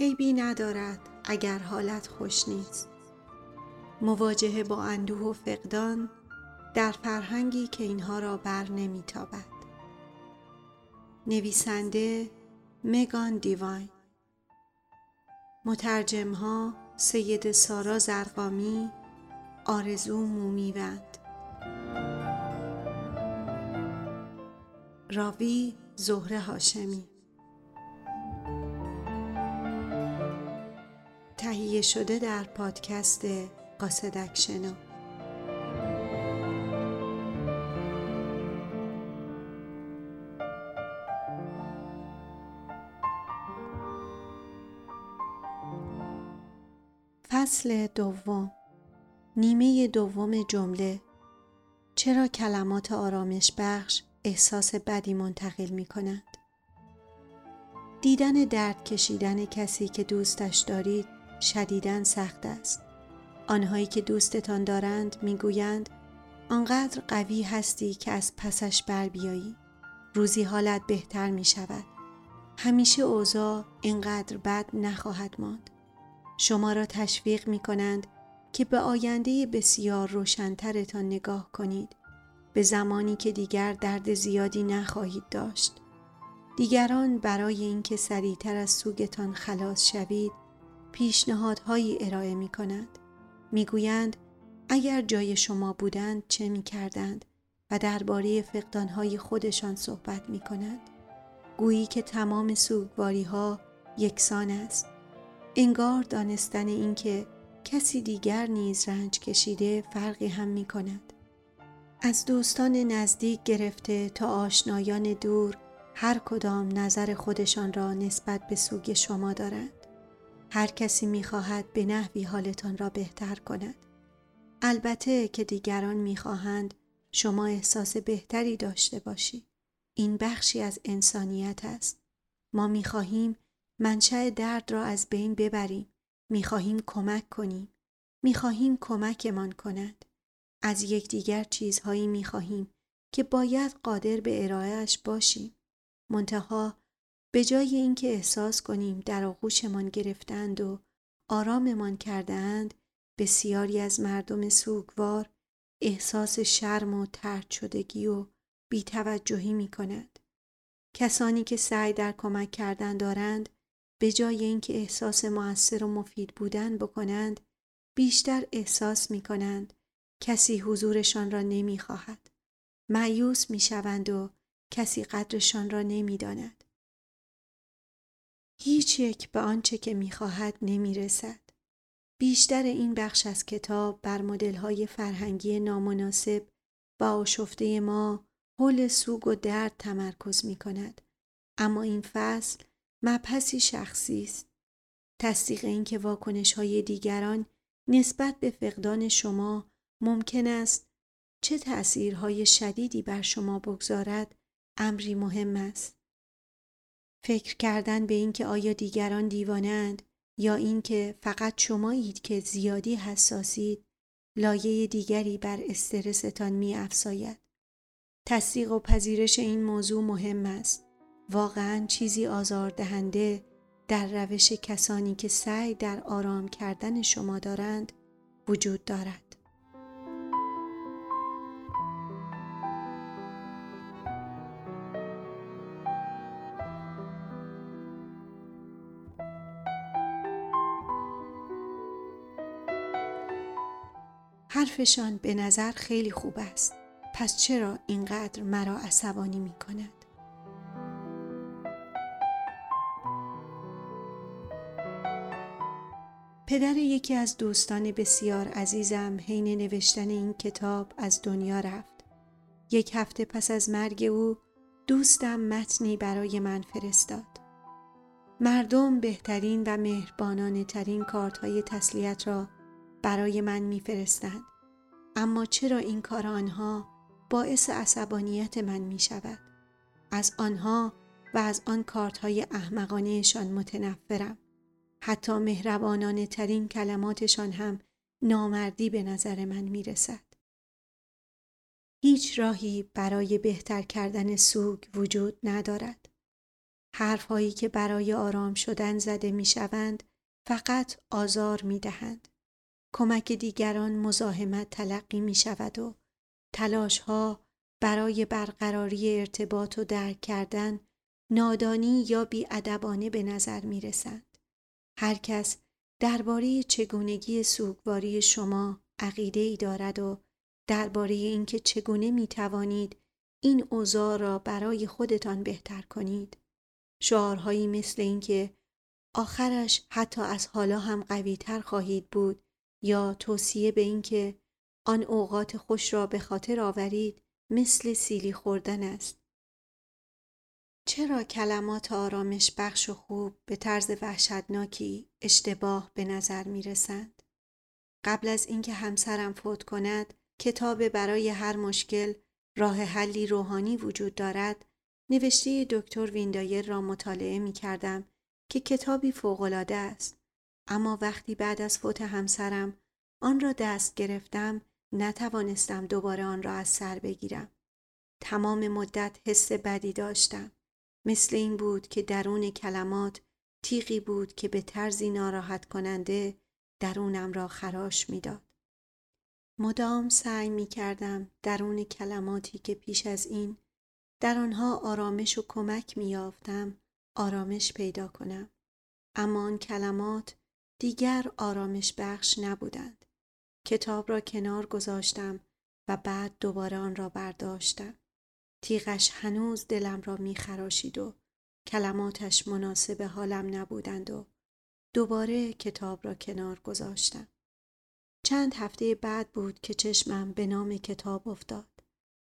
عیبی ندارد اگر حالت خوش نیست. مواجهه با اندوه و فقدان در فرهنگی که اینها را بر نمیتابد. نویسنده مگان دیواین. مترجم ها سید سارا زرقامی آرزو مومیوند. راوی زهره هاشمی. تهیه شده در پادکست قاصدک شنو فصل دوم. نیمه دوم جمله. چرا کلمات آرامش بخش احساس بدی منتقل می کند؟ دیدن درد کشیدن کسی که دوستش دارید شدیدن سخت است. آنهایی که دوستتان دارند می‌گویند آنقدر قوی هستی که از پسش بر بیایی. روزی حالت بهتر می شود. همیشه اوضاع اینقدر بد نخواهد ماند. شما را تشویق می کنند که به آینده بسیار روشنترتان نگاه کنید به زمانی که دیگر درد زیادی نخواهید داشت دیگران برای اینکه سریعتر از سوگتان خلاص شوید پیشنهادهایی ارائه می کند. می گویند اگر جای شما بودند چه می کردند و درباره فقدانهای خودشان صحبت می کند. گویی که تمام سوگواری ها یکسان است. انگار دانستن اینکه کسی دیگر نیز رنج کشیده فرقی هم می کند. از دوستان نزدیک گرفته تا آشنایان دور هر کدام نظر خودشان را نسبت به سوگ شما دارند. هر کسی می خواهد به نحوی حالتان را بهتر کند. البته که دیگران می خواهند شما احساس بهتری داشته باشی. این بخشی از انسانیت است. ما می خواهیم منشأ درد را از بین ببریم. می خواهیم کمک کنیم. می خواهیم کمکمان کند. از یکدیگر چیزهایی می خواهیم که باید قادر به ارائهش باشیم. منتها به جای اینکه احساس کنیم در آغوشمان گرفتند و آراممان کردهاند بسیاری از مردم سوگوار احساس شرم و ترد شدگی و بیتوجهی می کند. کسانی که سعی در کمک کردن دارند به جای اینکه احساس موثر و مفید بودن بکنند بیشتر احساس می کنند کسی حضورشان را نمی خواهد. معیوس می شوند و کسی قدرشان را نمی داند. هیچ یک به آنچه که می خواهد نمی رسد. بیشتر این بخش از کتاب بر های فرهنگی نامناسب و آشفته ما حول سوگ و درد تمرکز می کند. اما این فصل مبحثی شخصی است. تصدیق اینکه واکنش های دیگران نسبت به فقدان شما ممکن است چه تأثیرهای شدیدی بر شما بگذارد امری مهم است. فکر کردن به اینکه آیا دیگران دیوانند یا اینکه فقط شمایید که زیادی حساسید لایه دیگری بر استرستان می افساید. تصدیق و پذیرش این موضوع مهم است. واقعا چیزی آزاردهنده در روش کسانی که سعی در آرام کردن شما دارند وجود دارد. حرفشان به نظر خیلی خوب است. پس چرا اینقدر مرا عصبانی می کند؟ پدر یکی از دوستان بسیار عزیزم حین نوشتن این کتاب از دنیا رفت. یک هفته پس از مرگ او دوستم متنی برای من فرستاد. مردم بهترین و مهربانانه ترین کارت های تسلیت را برای من میفرستند. اما چرا این کار آنها باعث عصبانیت من می شود؟ از آنها و از آن کارت های احمقانهشان متنفرم. حتی مهربانانه ترین کلماتشان هم نامردی به نظر من می رسد. هیچ راهی برای بهتر کردن سوگ وجود ندارد. حرفهایی که برای آرام شدن زده می شوند فقط آزار می دهند. کمک دیگران مزاحمت تلقی می شود و تلاش ها برای برقراری ارتباط و درک کردن نادانی یا بیادبانه به نظر می رسند. هر کس درباره چگونگی سوگواری شما عقیده ای دارد و درباره اینکه چگونه می توانید این اوضاع را برای خودتان بهتر کنید. شعارهایی مثل اینکه آخرش حتی از حالا هم قویتر خواهید بود یا توصیه به اینکه آن اوقات خوش را به خاطر آورید مثل سیلی خوردن است. چرا کلمات آرامش بخش و خوب به طرز وحشتناکی اشتباه به نظر می رسند؟ قبل از اینکه همسرم فوت کند کتاب برای هر مشکل راه حلی روحانی وجود دارد نوشته دکتر ویندایر را مطالعه می کردم که کتابی فوقالعاده است اما وقتی بعد از فوت همسرم آن را دست گرفتم نتوانستم دوباره آن را از سر بگیرم تمام مدت حس بدی داشتم مثل این بود که درون کلمات تیغی بود که به طرزی ناراحت کننده درونم را خراش می‌داد. مدام سعی می کردم درون کلماتی که پیش از این در آنها آرامش و کمک می آرامش پیدا کنم. اما آن کلمات دیگر آرامش بخش نبودند. کتاب را کنار گذاشتم و بعد دوباره آن را برداشتم. تیغش هنوز دلم را می خراشید و کلماتش مناسب حالم نبودند و دوباره کتاب را کنار گذاشتم. چند هفته بعد بود که چشمم به نام کتاب افتاد.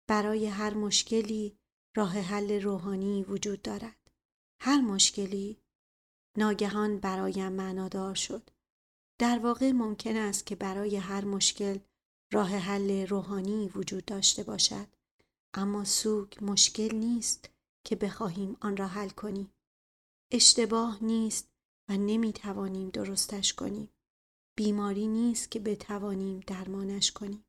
برای هر مشکلی راه حل روحانی وجود دارد. هر مشکلی ناگهان برایم معنادار شد. در واقع ممکن است که برای هر مشکل راه حل روحانی وجود داشته باشد. اما سوگ مشکل نیست که بخواهیم آن را حل کنیم. اشتباه نیست و نمی توانیم درستش کنیم. بیماری نیست که بتوانیم درمانش کنیم.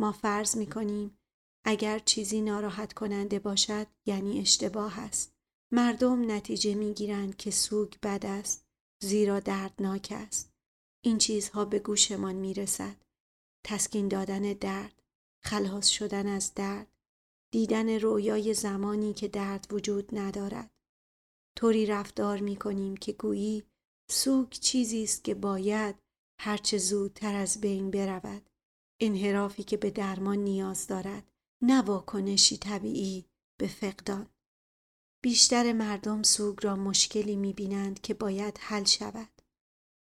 ما فرض می کنیم اگر چیزی ناراحت کننده باشد یعنی اشتباه است. مردم نتیجه می گیرند که سوگ بد است زیرا دردناک است. این چیزها به گوشمان می رسد. تسکین دادن درد، خلاص شدن از درد، دیدن رویای زمانی که درد وجود ندارد. طوری رفتار می کنیم که گویی سوگ چیزی است که باید هرچه زودتر از بین برود. انحرافی که به درمان نیاز دارد. نه واکنشی طبیعی به فقدان. بیشتر مردم سوگ را مشکلی می بینند که باید حل شود.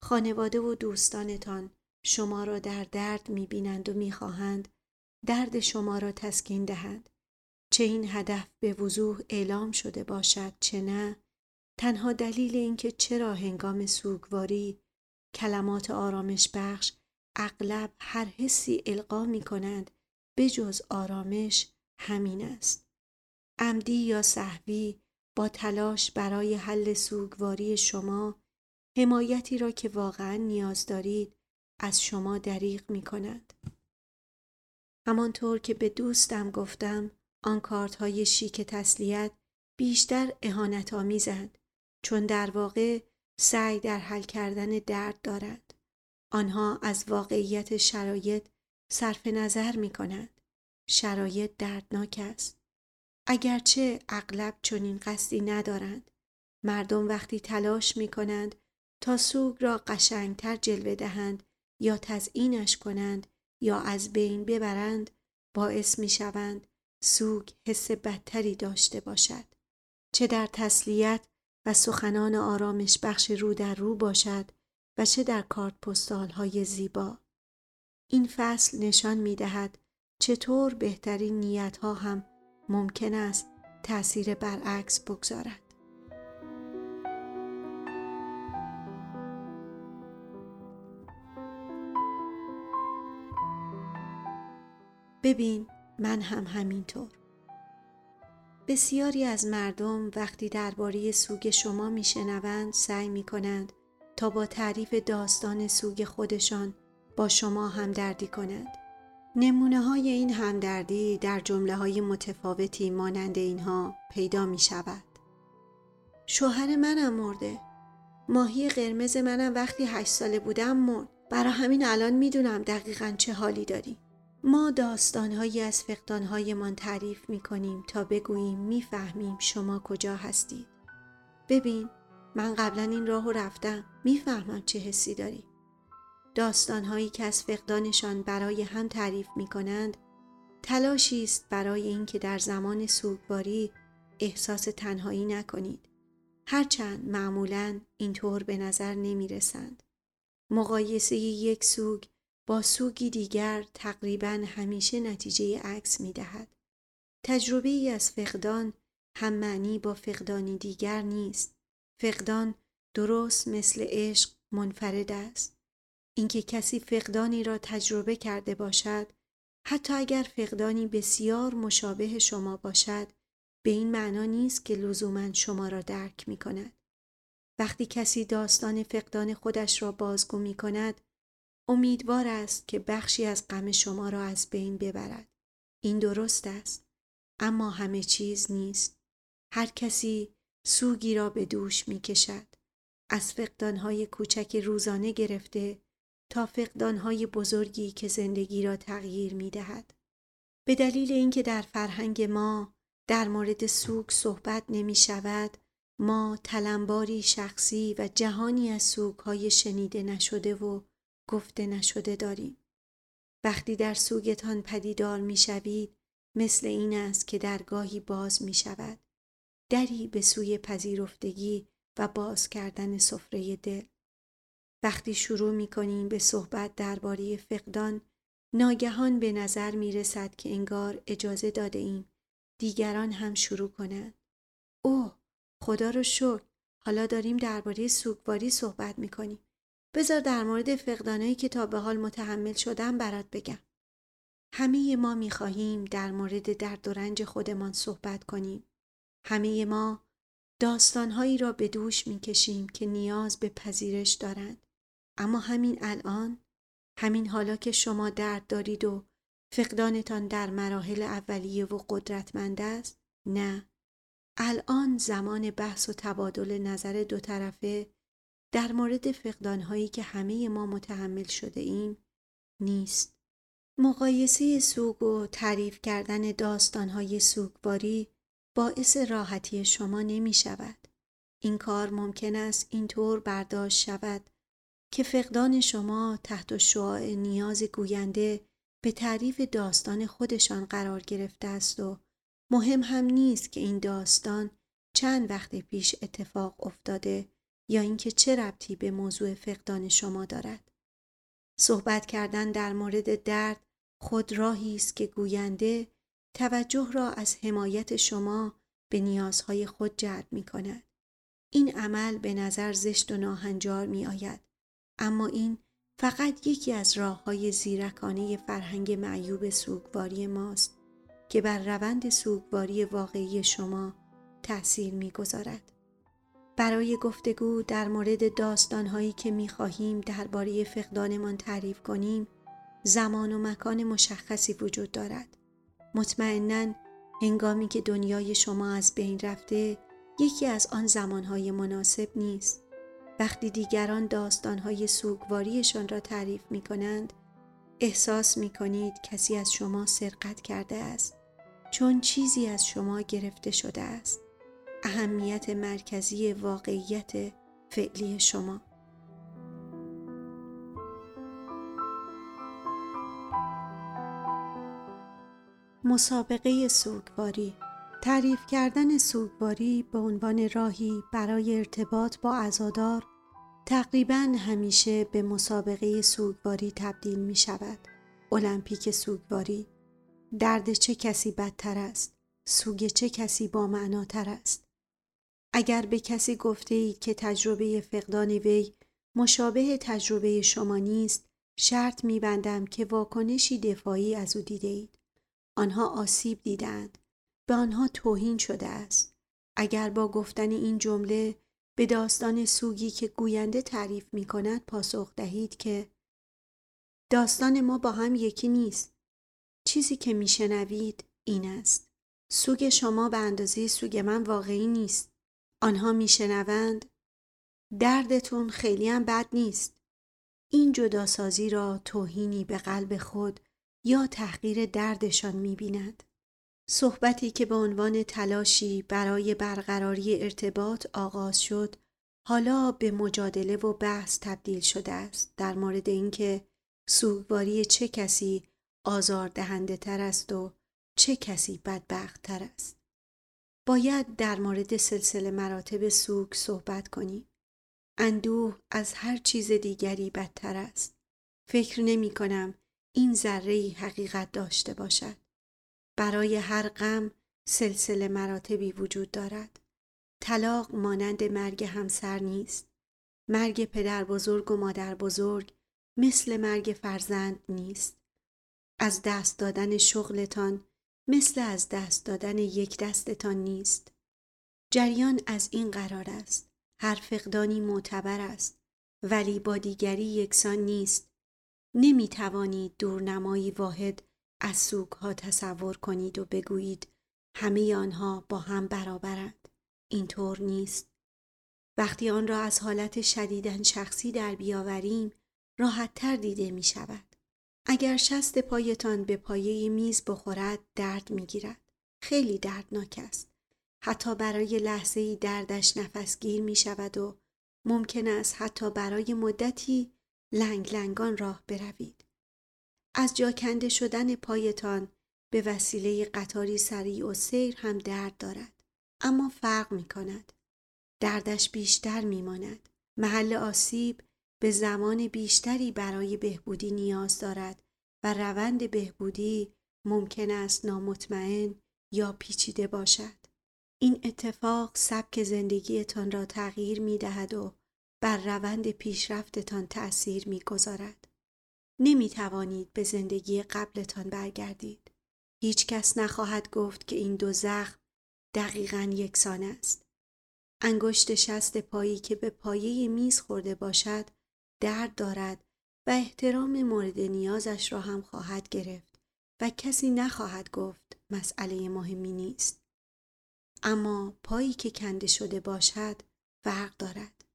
خانواده و دوستانتان شما را در درد می بینند و می خواهند درد شما را تسکین دهند. چه این هدف به وضوح اعلام شده باشد چه نه تنها دلیل اینکه چرا هنگام سوگواری کلمات آرامش بخش اغلب هر حسی القا می کنند جز آرامش همین است. عمدی یا صحوی با تلاش برای حل سوگواری شما حمایتی را که واقعا نیاز دارید از شما دریغ می کنند. همانطور که به دوستم گفتم آن کارت های شیک تسلیت بیشتر اهانت آمیزند چون در واقع سعی در حل کردن درد دارند. آنها از واقعیت شرایط صرف نظر می کنند. شرایط دردناک است. اگرچه اغلب چنین قصدی ندارند. مردم وقتی تلاش می کنند تا سوگ را قشنگتر جلوه دهند یا تزئینش کنند یا از بین ببرند باعث می شوند سوگ حس بدتری داشته باشد. چه در تسلیت و سخنان آرامش بخش رو در رو باشد و چه در کارت پستال های زیبا. این فصل نشان می دهد چطور بهترین نیت ها هم ممکن است تأثیر برعکس بگذارد. ببین من هم همینطور. بسیاری از مردم وقتی درباره سوگ شما میشنوند سعی می کنند تا با تعریف داستان سوگ خودشان با شما همدردی کنند. نمونه های این همدردی در جمله های متفاوتی مانند اینها پیدا می شود. شوهر منم مرده. ماهی قرمز منم وقتی هشت ساله بودم مرد. برا همین الان می‌دونم دقیقا چه حالی داری ما داستانهایی از فقدانهایمان تعریف می‌کنیم تا بگوییم می‌فهمیم شما کجا هستید. ببین من قبلا این راهو رفتم. می‌فهمم چه حسی داری داستانهایی که از فقدانشان برای هم تعریف می کنند تلاشی است برای اینکه در زمان سوگواری احساس تنهایی نکنید هرچند معمولا اینطور به نظر نمی رسند. مقایسه یک سوگ با سوگی دیگر تقریبا همیشه نتیجه عکس می دهد. تجربه ای از فقدان هم معنی با فقدانی دیگر نیست. فقدان درست مثل عشق منفرد است. اینکه کسی فقدانی را تجربه کرده باشد حتی اگر فقدانی بسیار مشابه شما باشد به این معنا نیست که لزوما شما را درک می کند. وقتی کسی داستان فقدان خودش را بازگو می کند امیدوار است که بخشی از غم شما را از بین ببرد. این درست است. اما همه چیز نیست. هر کسی سوگی را به دوش می کشد. از فقدانهای کوچک روزانه گرفته تا فقدانهای بزرگی که زندگی را تغییر می دهد. به دلیل اینکه در فرهنگ ما در مورد سوگ صحبت نمی شود ما تلمباری شخصی و جهانی از سوگهای شنیده نشده و گفته نشده داریم. وقتی در سوگتان پدیدار می شوید مثل این است که درگاهی باز می شود. دری به سوی پذیرفتگی و باز کردن سفره دل. وقتی شروع می کنیم به صحبت درباره فقدان ناگهان به نظر می رسد که انگار اجازه داده ایم دیگران هم شروع کنند. اوه خدا رو شکر حالا داریم درباره سوگواری صحبت می کنیم. بذار در مورد فقدانایی که تا به حال متحمل شدم برات بگم. همه ما می خواهیم در مورد درد و رنج خودمان صحبت کنیم. همه ما داستانهایی را به دوش می کشیم که نیاز به پذیرش دارند. اما همین الان همین حالا که شما درد دارید و فقدانتان در مراحل اولیه و قدرتمند است نه الان زمان بحث و تبادل نظر دو طرفه در مورد فقدانهایی که همه ما متحمل شده ایم نیست مقایسه سوگ و تعریف کردن داستانهای سوگواری باعث راحتی شما نمی شود. این کار ممکن است اینطور برداشت شود که فقدان شما تحت شعاع نیاز گوینده به تعریف داستان خودشان قرار گرفته است و مهم هم نیست که این داستان چند وقت پیش اتفاق افتاده یا اینکه چه ربطی به موضوع فقدان شما دارد. صحبت کردن در مورد درد خود راهی است که گوینده توجه را از حمایت شما به نیازهای خود جلب می کند. این عمل به نظر زشت و ناهنجار می آید. اما این فقط یکی از راه های زیرکانه فرهنگ معیوب سوگواری ماست که بر روند سوگواری واقعی شما تأثیر می‌گذارد. برای گفتگو در مورد داستانهایی که می‌خواهیم درباره فقدانمان تعریف کنیم زمان و مکان مشخصی وجود دارد. مطمئنا هنگامی که دنیای شما از بین رفته یکی از آن زمانهای مناسب نیست. وقتی دیگران داستانهای سوگواریشان را تعریف می کنند احساس می کنید کسی از شما سرقت کرده است چون چیزی از شما گرفته شده است. اهمیت مرکزی واقعیت فعلی شما. مسابقه سوگواری تعریف کردن سوگواری به عنوان راهی برای ارتباط با عزادار تقریبا همیشه به مسابقه سوگواری تبدیل می شود. المپیک سوگواری درد چه کسی بدتر است؟ سوگ چه کسی با معناتر است؟ اگر به کسی گفته اید که تجربه فقدان وی مشابه تجربه شما نیست شرط میبندم که واکنشی دفاعی از او دیده اید. آنها آسیب دیدند. به آنها توهین شده است. اگر با گفتن این جمله به داستان سوگی که گوینده تعریف می کند پاسخ دهید که داستان ما با هم یکی نیست. چیزی که میشنوید این است. سوگ شما به اندازه سوگ من واقعی نیست. آنها میشنوند دردتون خیلی هم بد نیست این جداسازی را توهینی به قلب خود یا تحقیر دردشان می‌بیند صحبتی که به عنوان تلاشی برای برقراری ارتباط آغاز شد حالا به مجادله و بحث تبدیل شده است در مورد اینکه سوگواری چه کسی آزار دهنده تر است و چه کسی بدبخت تر است. باید در مورد سلسله مراتب سوگ صحبت کنیم. اندوه از هر چیز دیگری بدتر است. فکر نمی کنم این ذره حقیقت داشته باشد. برای هر غم سلسله مراتبی وجود دارد. طلاق مانند مرگ همسر نیست. مرگ پدر بزرگ و مادر بزرگ مثل مرگ فرزند نیست. از دست دادن شغلتان مثل از دست دادن یک دستتان نیست. جریان از این قرار است. هر فقدانی معتبر است ولی با دیگری یکسان نیست. نمی توانید دورنمایی واحد از سوگ ها تصور کنید و بگویید همه آنها با هم برابرند. اینطور نیست. وقتی آن را از حالت شدیدن شخصی در بیاوریم راحت تر دیده می شود. اگر شست پایتان به پایه میز بخورد درد می گیرد. خیلی دردناک است. حتی برای لحظه ای دردش نفسگیر می شود و ممکن است حتی برای مدتی لنگ لنگان راه بروید. از جا کنده شدن پایتان به وسیله قطاری سریع و سیر هم درد دارد. اما فرق می کند. دردش بیشتر می ماند. محل آسیب به زمان بیشتری برای بهبودی نیاز دارد و روند بهبودی ممکن است نامطمئن یا پیچیده باشد. این اتفاق سبک زندگیتان را تغییر می دهد و بر روند پیشرفتتان تأثیر می گذارد. نمی توانید به زندگی قبلتان برگردید. هیچ کس نخواهد گفت که این دو زخم دقیقا یکسان است. انگشت شست پایی که به پایه میز خورده باشد درد دارد و احترام مورد نیازش را هم خواهد گرفت و کسی نخواهد گفت مسئله مهمی نیست. اما پایی که کنده شده باشد فرق دارد.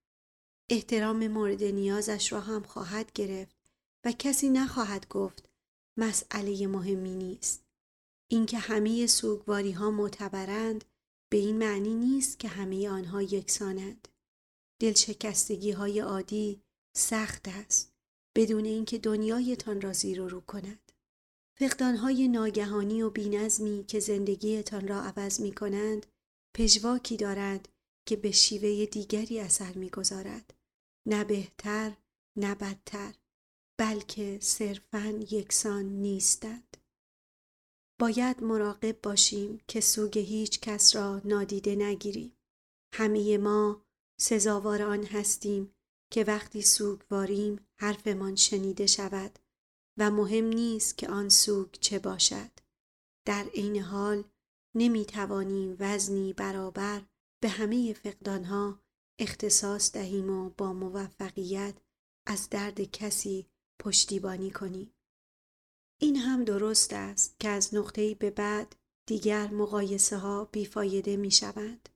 احترام مورد نیازش را هم خواهد گرفت و کسی نخواهد گفت مسئله مهمی نیست. اینکه همه سوگواری ها معتبرند به این معنی نیست که همه آنها یکسانند. دلشکستگی های عادی سخت است بدون اینکه دنیایتان را زیر و رو کند. فقدانهای ناگهانی و بینظمی که زندگیتان را عوض می کنند پژواکی دارند که به شیوه دیگری اثر می‌گذارد نه بهتر نه بدتر بلکه صرفا یکسان نیستند باید مراقب باشیم که سوگ هیچ کس را نادیده نگیریم. همه ما سزاوار آن هستیم که وقتی سوگواریم حرفمان شنیده شود و مهم نیست که آن سوگ چه باشد. در عین حال نمی توانیم وزنی برابر به همه فقدانها اختصاص دهیم و با موفقیت از درد کسی پشتیبانی کنیم. این هم درست است که از نقطه‌ای به بعد دیگر مقایسه ها بیفایده می شوند.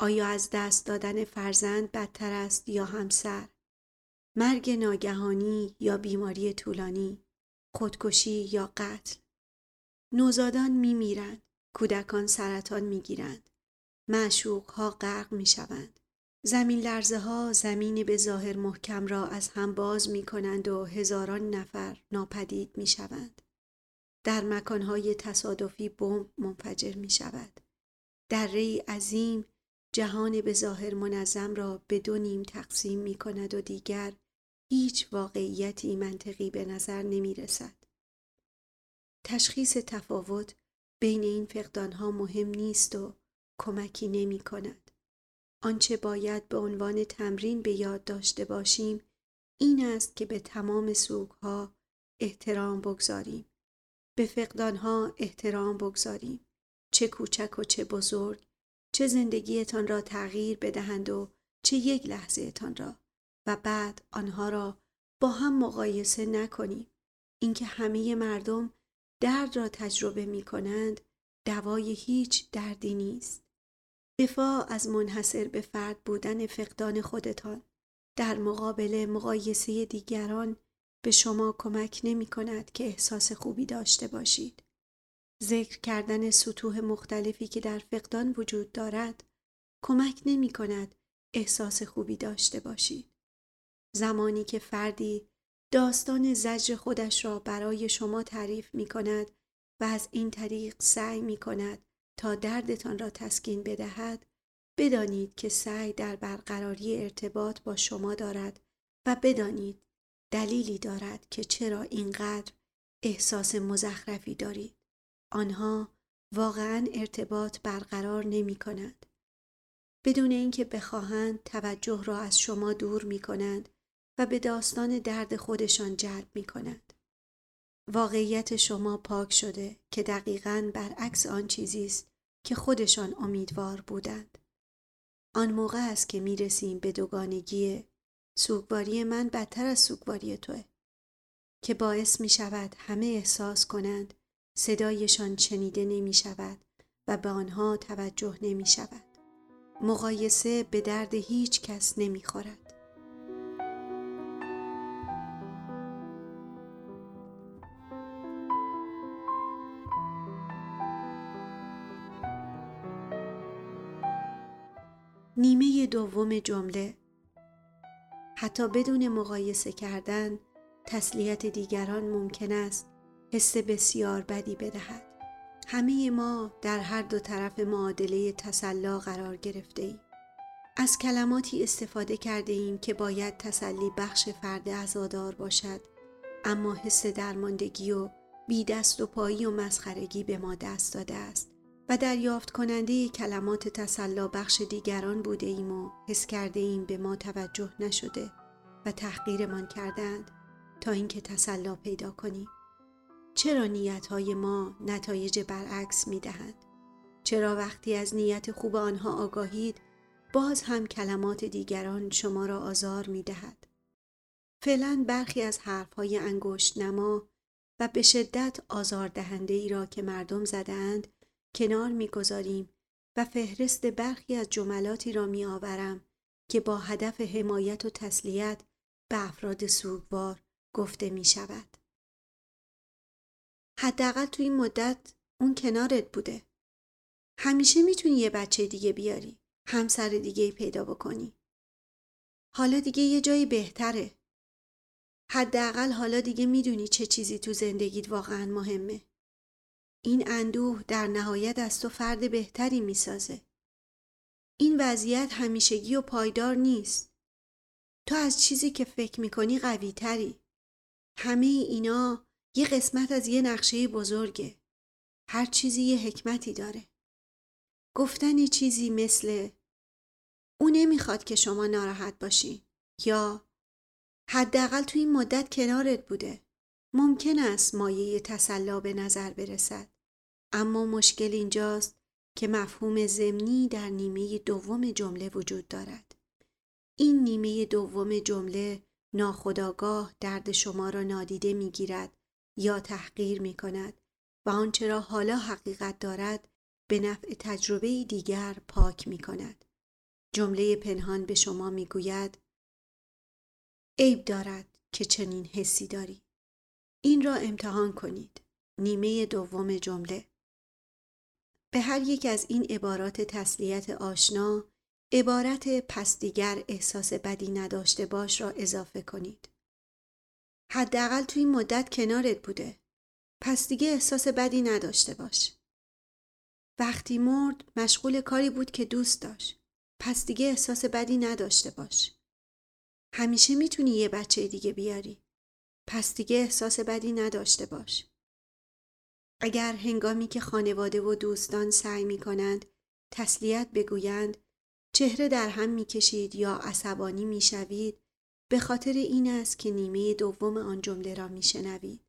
آیا از دست دادن فرزند بدتر است یا همسر؟ مرگ ناگهانی یا بیماری طولانی؟ خودکشی یا قتل؟ نوزادان می میرند. کودکان سرطان می گیرند. معشوق ها غرق می شوند. زمین لرزه ها زمین به ظاهر محکم را از هم باز می کنند و هزاران نفر ناپدید می شوند. در مکانهای تصادفی بمب منفجر می شود. در ری عظیم جهان به ظاهر منظم را به دو نیم تقسیم می کند و دیگر هیچ واقعیتی منطقی به نظر نمی رسد. تشخیص تفاوت بین این ها مهم نیست و کمکی نمی کند. آنچه باید به عنوان تمرین به یاد داشته باشیم این است که به تمام ها احترام بگذاریم. به ها احترام بگذاریم. چه کوچک و چه بزرگ، چه زندگیتان را تغییر بدهند و چه یک لحظه تان را و بعد آنها را با هم مقایسه نکنیم. اینکه همه مردم درد را تجربه می کنند دوای هیچ دردی نیست. دفاع از منحصر به فرد بودن فقدان خودتان در مقابل مقایسه دیگران به شما کمک نمی کند که احساس خوبی داشته باشید. ذکر کردن سطوح مختلفی که در فقدان وجود دارد کمک نمی کند احساس خوبی داشته باشید. زمانی که فردی داستان زجر خودش را برای شما تعریف می کند و از این طریق سعی می کند تا دردتان را تسکین بدهد بدانید که سعی در برقراری ارتباط با شما دارد و بدانید دلیلی دارد که چرا اینقدر احساس مزخرفی دارید. آنها واقعا ارتباط برقرار نمی کند. بدون اینکه بخواهند توجه را از شما دور می کنند و به داستان درد خودشان جلب می کند. واقعیت شما پاک شده که دقیقا برعکس آن چیزی است که خودشان امیدوار بودند. آن موقع است که می رسیم به دوگانگی سوگواری من بدتر از سوگواری توه که باعث می شود همه احساس کنند صدایشان شنیده نمی شود و به آنها توجه نمی شود. مقایسه به درد هیچ کس نمی خورد. نیمه دوم جمله. حتی بدون مقایسه کردن تسلیت دیگران ممکن است حس بسیار بدی بدهد. همه ما در هر دو طرف معادله تسلا قرار گرفته ایم. از کلماتی استفاده کرده ایم که باید تسلی بخش فرد ازادار باشد اما حس درماندگی و بی دست و پایی و مسخرگی به ما دست داده است. و دریافت کننده کلمات تسلا بخش دیگران بوده ایم و حس کرده ایم به ما توجه نشده و تحقیرمان کردند تا اینکه تسلا پیدا کنیم. چرا نیتهای ما نتایج برعکس می دهند؟ چرا وقتی از نیت خوب آنها آگاهید باز هم کلمات دیگران شما را آزار می دهد؟ فعلا برخی از حرفهای انگشت نما و به شدت آزاردهنده ای را که مردم زدند کنار می‌گذاریم و فهرست برخی از جملاتی را می آورم که با هدف حمایت و تسلیت به افراد سوگوار گفته می شود. حداقل تو این مدت اون کنارت بوده. همیشه می‌تونی یه بچه دیگه بیاری. همسر دیگه پیدا بکنی. حالا دیگه یه جایی بهتره. حداقل حالا دیگه می‌دونی چه چیزی تو زندگیت واقعا مهمه. این اندوه در نهایت از تو فرد بهتری می‌سازه. این وضعیت همیشگی و پایدار نیست. تو از چیزی که فکر می‌کنی قوی تری. همه اینا یه قسمت از یه نقشه بزرگه. هر چیزی یه حکمتی داره. گفتن چیزی مثل او نمی‌خواد که شما ناراحت باشی یا حداقل تو این مدت کنارت بوده. ممکن است مایه تسلا به نظر برسد. اما مشکل اینجاست که مفهوم زمینی در نیمه دوم جمله وجود دارد. این نیمه دوم جمله ناخداگاه درد شما را نادیده می گیرد یا تحقیر می کند و آنچه را حالا حقیقت دارد به نفع تجربه دیگر پاک می کند. جمله پنهان به شما می گوید عیب دارد که چنین حسی داری. این را امتحان کنید. نیمه دوم جمله به هر یک از این عبارات تسلیت آشنا عبارت پس دیگر احساس بدی نداشته باش را اضافه کنید. حداقل توی این مدت کنارت بوده. پس دیگه احساس بدی نداشته باش. وقتی مرد مشغول کاری بود که دوست داشت. پس دیگه احساس بدی نداشته باش. همیشه می‌تونی یه بچه دیگه بیاری. پس دیگه احساس بدی نداشته باش. اگر هنگامی که خانواده و دوستان سعی می کنند تسلیت بگویند چهره در هم می کشید یا عصبانی می شوید به خاطر این است که نیمه دوم آن جمله را می شنوید.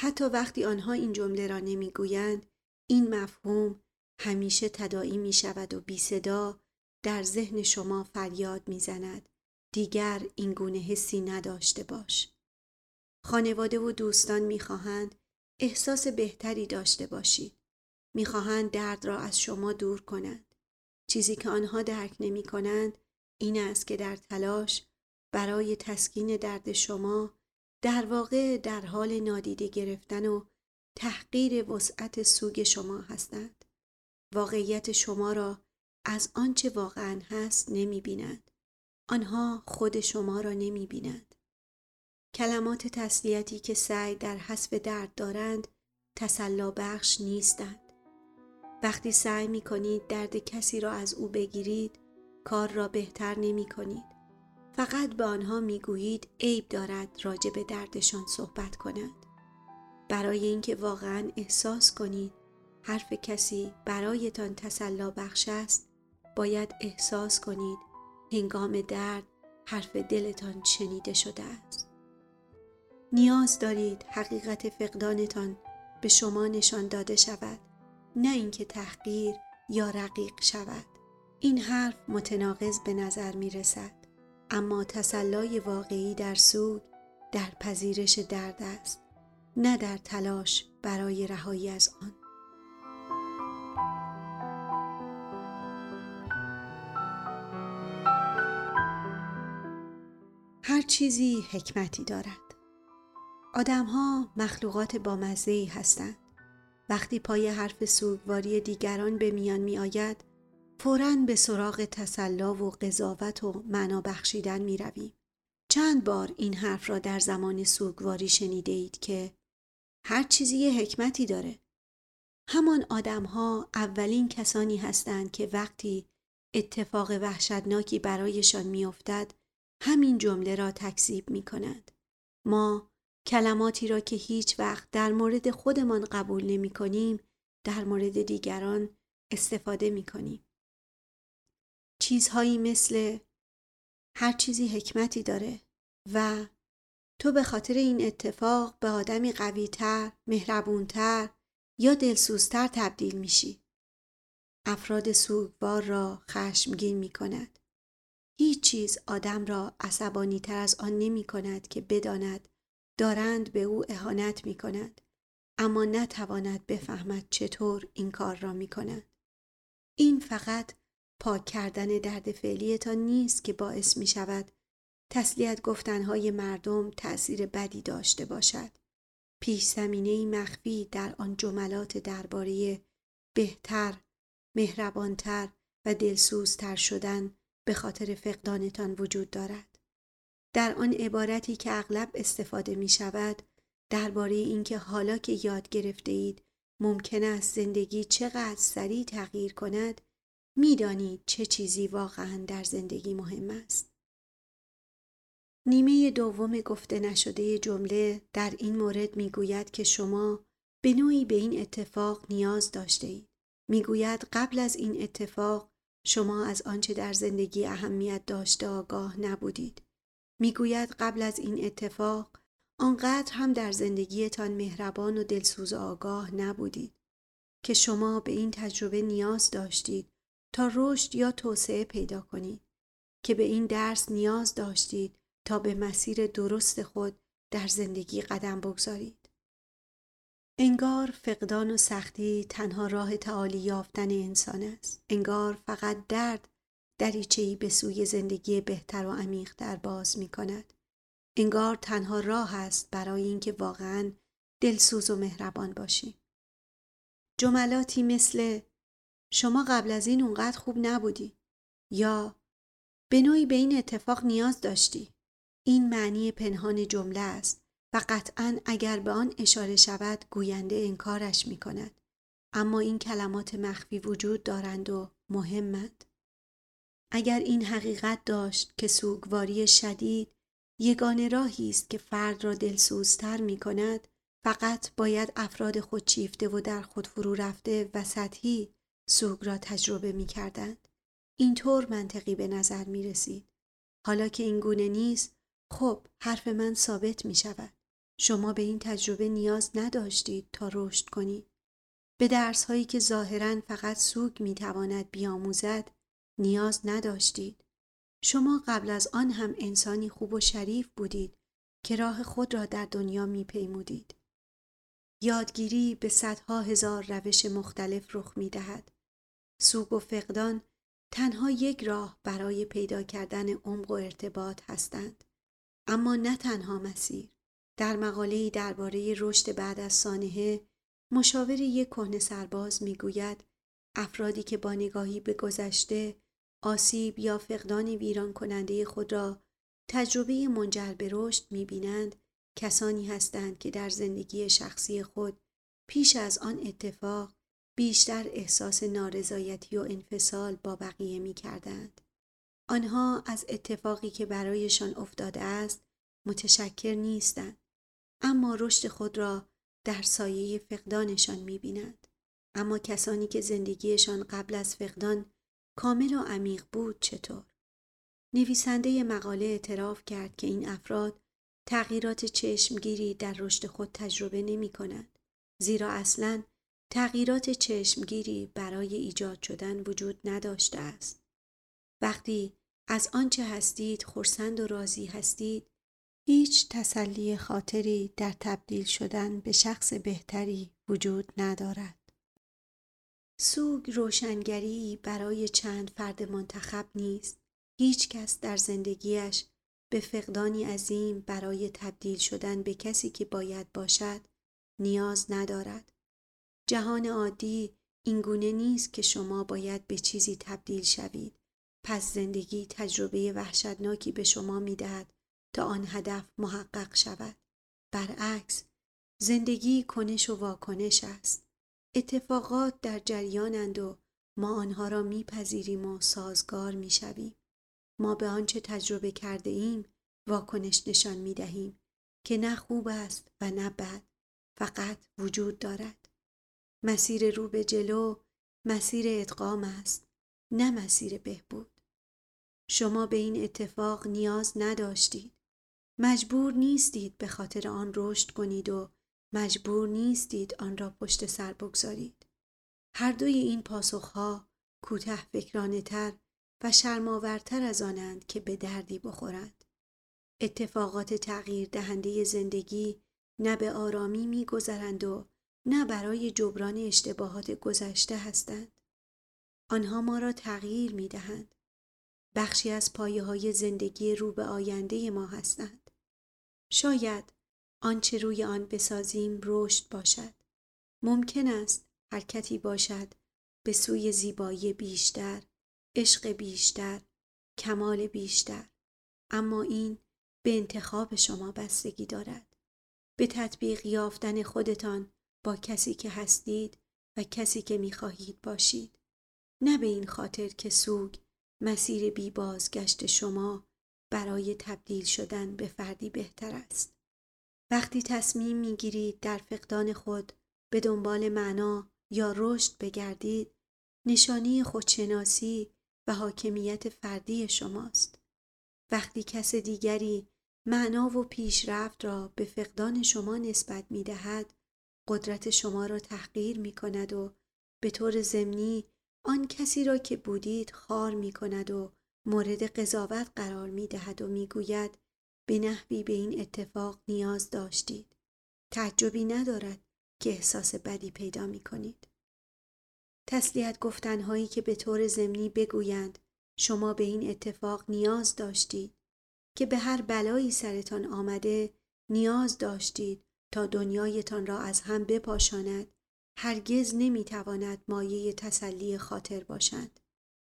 حتی وقتی آنها این جمله را نمی گویند این مفهوم همیشه تدائی می شود و بی صدا در ذهن شما فریاد می زند. دیگر این گونه حسی نداشته باش. خانواده و دوستان می خواهند احساس بهتری داشته باشید. می‌خواهند درد را از شما دور کنند. چیزی که آنها درک نمی کنند این است که در تلاش برای تسکین درد شما در واقع در حال نادیده گرفتن و تحقیر وسعت سوگ شما هستند. واقعیت شما را از آنچه واقعا هست نمی بینند. آنها خود شما را نمی بینند. کلمات تسلیتی که سعی در حسب درد دارند تسلا بخش نیستند. وقتی سعی می کنید درد کسی را از او بگیرید کار را بهتر نمی کنید. فقط به آنها می گویید عیب دارد راجع به دردشان صحبت کنند. برای اینکه واقعا احساس کنید حرف کسی برایتان تسلا بخش است باید احساس کنید هنگام درد حرف دلتان شنیده شده است. نیاز دارید حقیقت فقدانتان به شما نشان داده شود نه اینکه تحقیر یا رقیق شود. این حرف متناقض به نظر می رسد اما تسلای واقعی در سوگ در پذیرش درد است نه در تلاش برای رهایی از آن. هر چیزی حکمتی دارد. آدمها مخلوقات بامزهی هستند. وقتی پای حرف سوگواری دیگران به میان می آید، فوراً به سراغ تسلا و قضاوت و معنا بخشیدن می رویم. چند بار این حرف را در زمان سوگواری شنیده اید که هر چیزی یه حکمتی داره. همان آدمها اولین کسانی هستند که وقتی اتفاق وحشتناکی برایشان میافتد همین جمله را تکذیب می کنند. ما کلماتی را که هیچ وقت در مورد خودمان قبول نمی کنیم در مورد دیگران استفاده می کنیم. چیزهایی مثل هر چیزی حکمتی داره و تو به خاطر این اتفاق به آدمی قویتر، مهربونتر یا دلسوزتر تبدیل میشی. افراد سوگوار را خشمگین می کند. هیچ چیز آدم را عصبانی تر از آن نمی کند که بداند دارند به او اهانت می کند اما نتواند بفهمد چطور این کار را می کند. این فقط پاک کردن درد فعلیتان نیست که باعث می شود تسلیت گفتنهای مردم تأثیر بدی داشته باشد. پیش زمینه مخفی در آن جملات درباره بهتر، مهربانتر و دلسوزتر شدن به خاطر فقدانتان وجود دارد. در آن عبارتی که اغلب استفاده می شود درباره اینکه حالا که یاد گرفته اید ممکن است زندگی چقدر سریع تغییر کند می‌دانید چه چیزی واقعا در زندگی مهم است. نیمه دوم گفته نشده جمله در این مورد می‌گوید که شما به نوعی به این اتفاق نیاز داشته اید. می‌گوید قبل از این اتفاق شما از آنچه در زندگی اهمیت داشته آگاه نبودید. می‌گوید قبل از این اتفاق آنقدر هم در زندگیتان مهربان و دلسوز و آگاه نبودید که شما به این تجربه نیاز داشتید تا رشد یا توسعه پیدا کنید که به این درس نیاز داشتید تا به مسیر درست خود در زندگی قدم بگذارید. انگار فقدان و سختی تنها راه تعالی یافتن انسان است. انگار فقط درد دریچه‌ای به سوی زندگی بهتر و عمیقتر باز می کند. انگار تنها راه است برای اینکه واقعا دلسوز و مهربان باشیم. جملاتی مثل شما قبل از این اونقدر خوب نبودی یا به نوعی به این اتفاق نیاز داشتی. این معنی پنهان جمله است و قطعا اگر به آن اشاره شود گوینده انکارش می کند. اما این کلمات مخفی وجود دارند و مهمند. اگر این حقیقت داشت که سوگواری شدید یگانه راهی است که فرد را دلسوزتر می کند فقط باید افراد خودشیفته و در خود فرو رفته و سطحی سوگ را تجربه می کردند. اینطور منطقی به نظر می رسید. حالا که این گونه نیست خب حرف من ثابت می شود. شما به این تجربه نیاز نداشتید تا رشد کنید. به درس هایی که ظاهرا فقط سوگ می تواند بیاموزد نیاز نداشتید. شما قبل از آن هم انسانی خوب و شریف بودید که راه خود را در دنیا می پیمودید. یادگیری به صدها هزار روش مختلف رخ می دهد. سوگ و فقدان تنها یک راه برای پیدا کردن عمق و ارتباط هستند اما نه تنها مسیر در مقاله‌ای درباره رشد بعد از سانحه مشاور یک کهنه سرباز می‌گوید افرادی که با نگاهی به گذشته آسیب یا فقدان ویران کننده خود را تجربه منجر به رشد می‌بینند کسانی هستند که در زندگی شخصی خود پیش از آن اتفاق بیشتر احساس نارضایتی و انفصال با بقیه می کردند. آنها از اتفاقی که برایشان افتاده است متشکر نیستند اما رشد خود را در سایه فقدانشان می بینند. اما کسانی که زندگیشان قبل از فقدان کامل و عمیق بود چطور؟ نویسنده مقاله اعتراف کرد که این افراد تغییرات چشمگیری در رشد خود تجربه نمی کنند. زیرا اصلا تغییرات چشمگیری برای ایجاد شدن وجود نداشته است. وقتی از آنچه هستید خورسند و راضی هستید هیچ تسلی خاطری در تبدیل شدن به شخص بهتری وجود ندارد. سوگ روشنگری برای چند فرد منتخب نیست. هیچ کس در زندگیش به فقدانی عظیم برای تبدیل شدن به کسی که باید باشد نیاز ندارد. جهان عادی اینگونه نیست که شما باید به چیزی تبدیل شوید. پس زندگی تجربه وحشتناکی به شما می دهد تا آن هدف محقق شود. برعکس زندگی کنش و واکنش است. اتفاقات در جریانند و ما آنها را میپذیریم و سازگار می‌شویم. ما به آنچه تجربه کرده ایم واکنش نشان می دهیم که نه خوب است و نه بد فقط وجود دارد. مسیر رو به جلو مسیر ادغام است نه مسیر بهبود. شما به این اتفاق نیاز نداشتید. مجبور نیستید به خاطر آن رشد کنید و مجبور نیستید آن را پشت سر بگذارید. هر دوی این پاسخها کوته فکرانه تر و شرماورتر از آنند که به دردی بخورند. اتفاقات تغییر دهنده زندگی نه به آرامی میگذرند و نه برای جبران اشتباهات گذشته هستند. آنها ما را تغییر می دهند. بخشی از پایه های زندگی رو به آینده ما هستند. شاید آنچه روی آن بسازیم رشد باشد. ممکن است حرکتی باشد به سوی زیبایی بیشتر، عشق بیشتر، کمال بیشتر. اما این به انتخاب شما بستگی دارد. به تطبیق یافتن خودتان با کسی که هستید و کسی که می خواهید باشید. نه به این خاطر که سوگ مسیر بی بازگشت شما برای تبدیل شدن به فردی بهتر است. وقتی تصمیم می گیرید در فقدان خود به دنبال معنا یا رشد بگردید نشانی خودشناسی و حاکمیت فردی شماست. وقتی کس دیگری معنا و پیشرفت را به فقدان شما نسبت می دهد قدرت شما را تحقیر می کند و به طور ضمنی آن کسی را که بودید خار می کند و مورد قضاوت قرار می دهد و می گوید به نحوی به این اتفاق نیاز داشتید. تعجبی ندارد که احساس بدی پیدا می کنید. تسلیت گفتنهایی که به طور ضمنی بگویند شما به این اتفاق نیاز داشتید که به هر بلایی سرتان آمده نیاز داشتید تا دنیایتان را از هم بپاشاند هرگز نمی‌تواند مایه تسلی خاطر باشند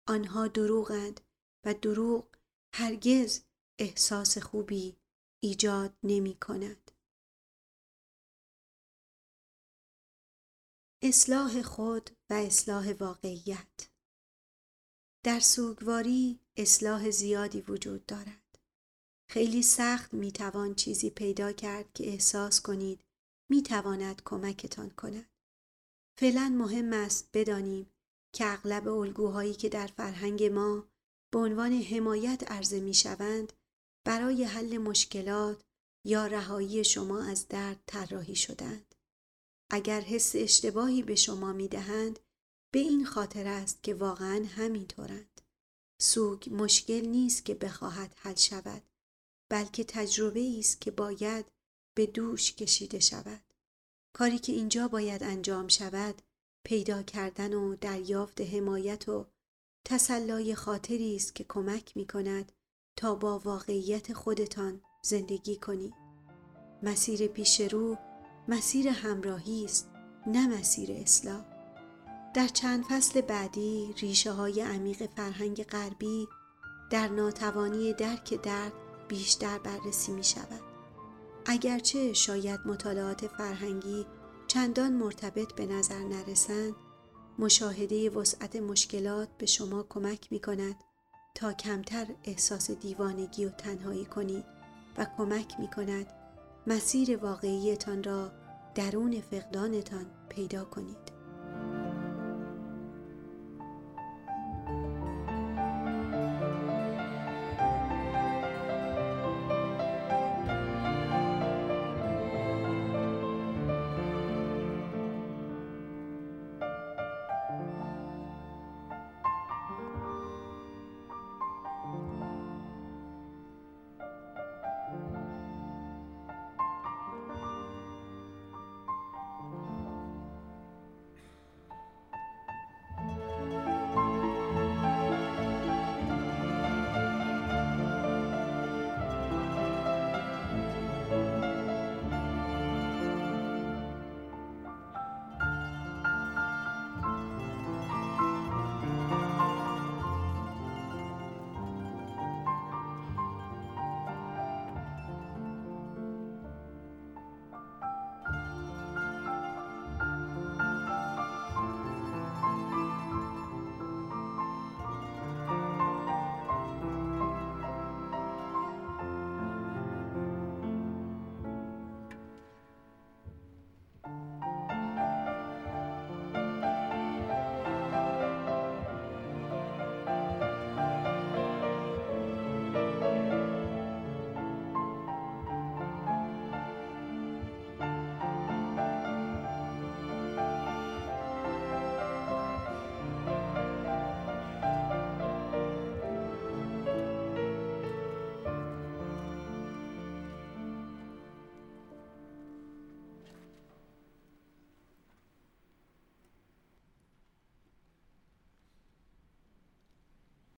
آنها دروغند و دروغ هرگز احساس خوبی ایجاد نمی کند. اصلاح خود و اصلاح واقعیت در سوگواری اصلاح زیادی وجود دارد. خیلی سخت می توان چیزی پیدا کرد که احساس کنید می تواند کمکتان کند. فعلا مهم است بدانیم که اغلب الگوهایی که در فرهنگ ما به عنوان حمایت عرضه می شوند برای حل مشکلات یا رهایی شما از درد طراحی شدند. اگر حس اشتباهی به شما می دهند به این خاطر است که واقعا همینطورند. سوگ مشکل نیست که بخواهد حل شود بلکه تجربه است که باید به دوش کشیده شود. کاری که اینجا باید انجام شود پیدا کردن و دریافت حمایت و تسلای خاطری است که کمک می کند تا با واقعیت خودتان زندگی کنید. مسیر پیش رو مسیر همراهی است نه مسیر اصلاح. در چند فصل بعدی ریشه های عمیق فرهنگ غربی در ناتوانی درک درد بیشتر بررسی می شود. اگرچه شاید مطالعات فرهنگی چندان مرتبط به نظر نرسند مشاهده وسعت مشکلات به شما کمک می کند تا کمتر احساس دیوانگی و تنهایی کنید و کمک می کند مسیر واقعیتان را درون فقدانتان پیدا کنید.